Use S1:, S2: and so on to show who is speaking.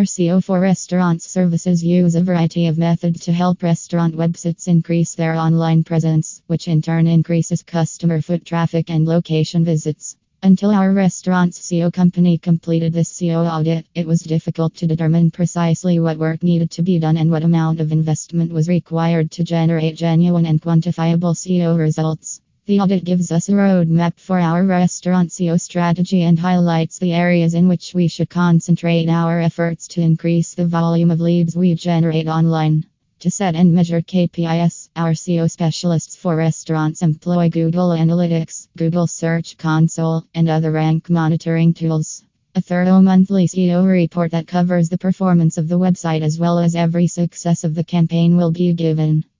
S1: Our SEO for restaurants services use a variety of methods to help restaurant websites increase their online presence, which in turn increases customer foot traffic and location visits. Until our restaurant's SEO company completed this SEO audit, it was difficult to determine precisely what work needed to be done and what amount of investment was required to generate genuine and quantifiable SEO results. The audit gives us a roadmap for our restaurant SEO strategy and highlights the areas in which we should concentrate our efforts to increase the volume of leads we generate online. To set and measure KPIs, our SEO specialists for restaurants employ Google Analytics, Google Search Console, and other rank monitoring tools. A thorough monthly SEO report that covers the performance of the website as well as every success of the campaign will be given.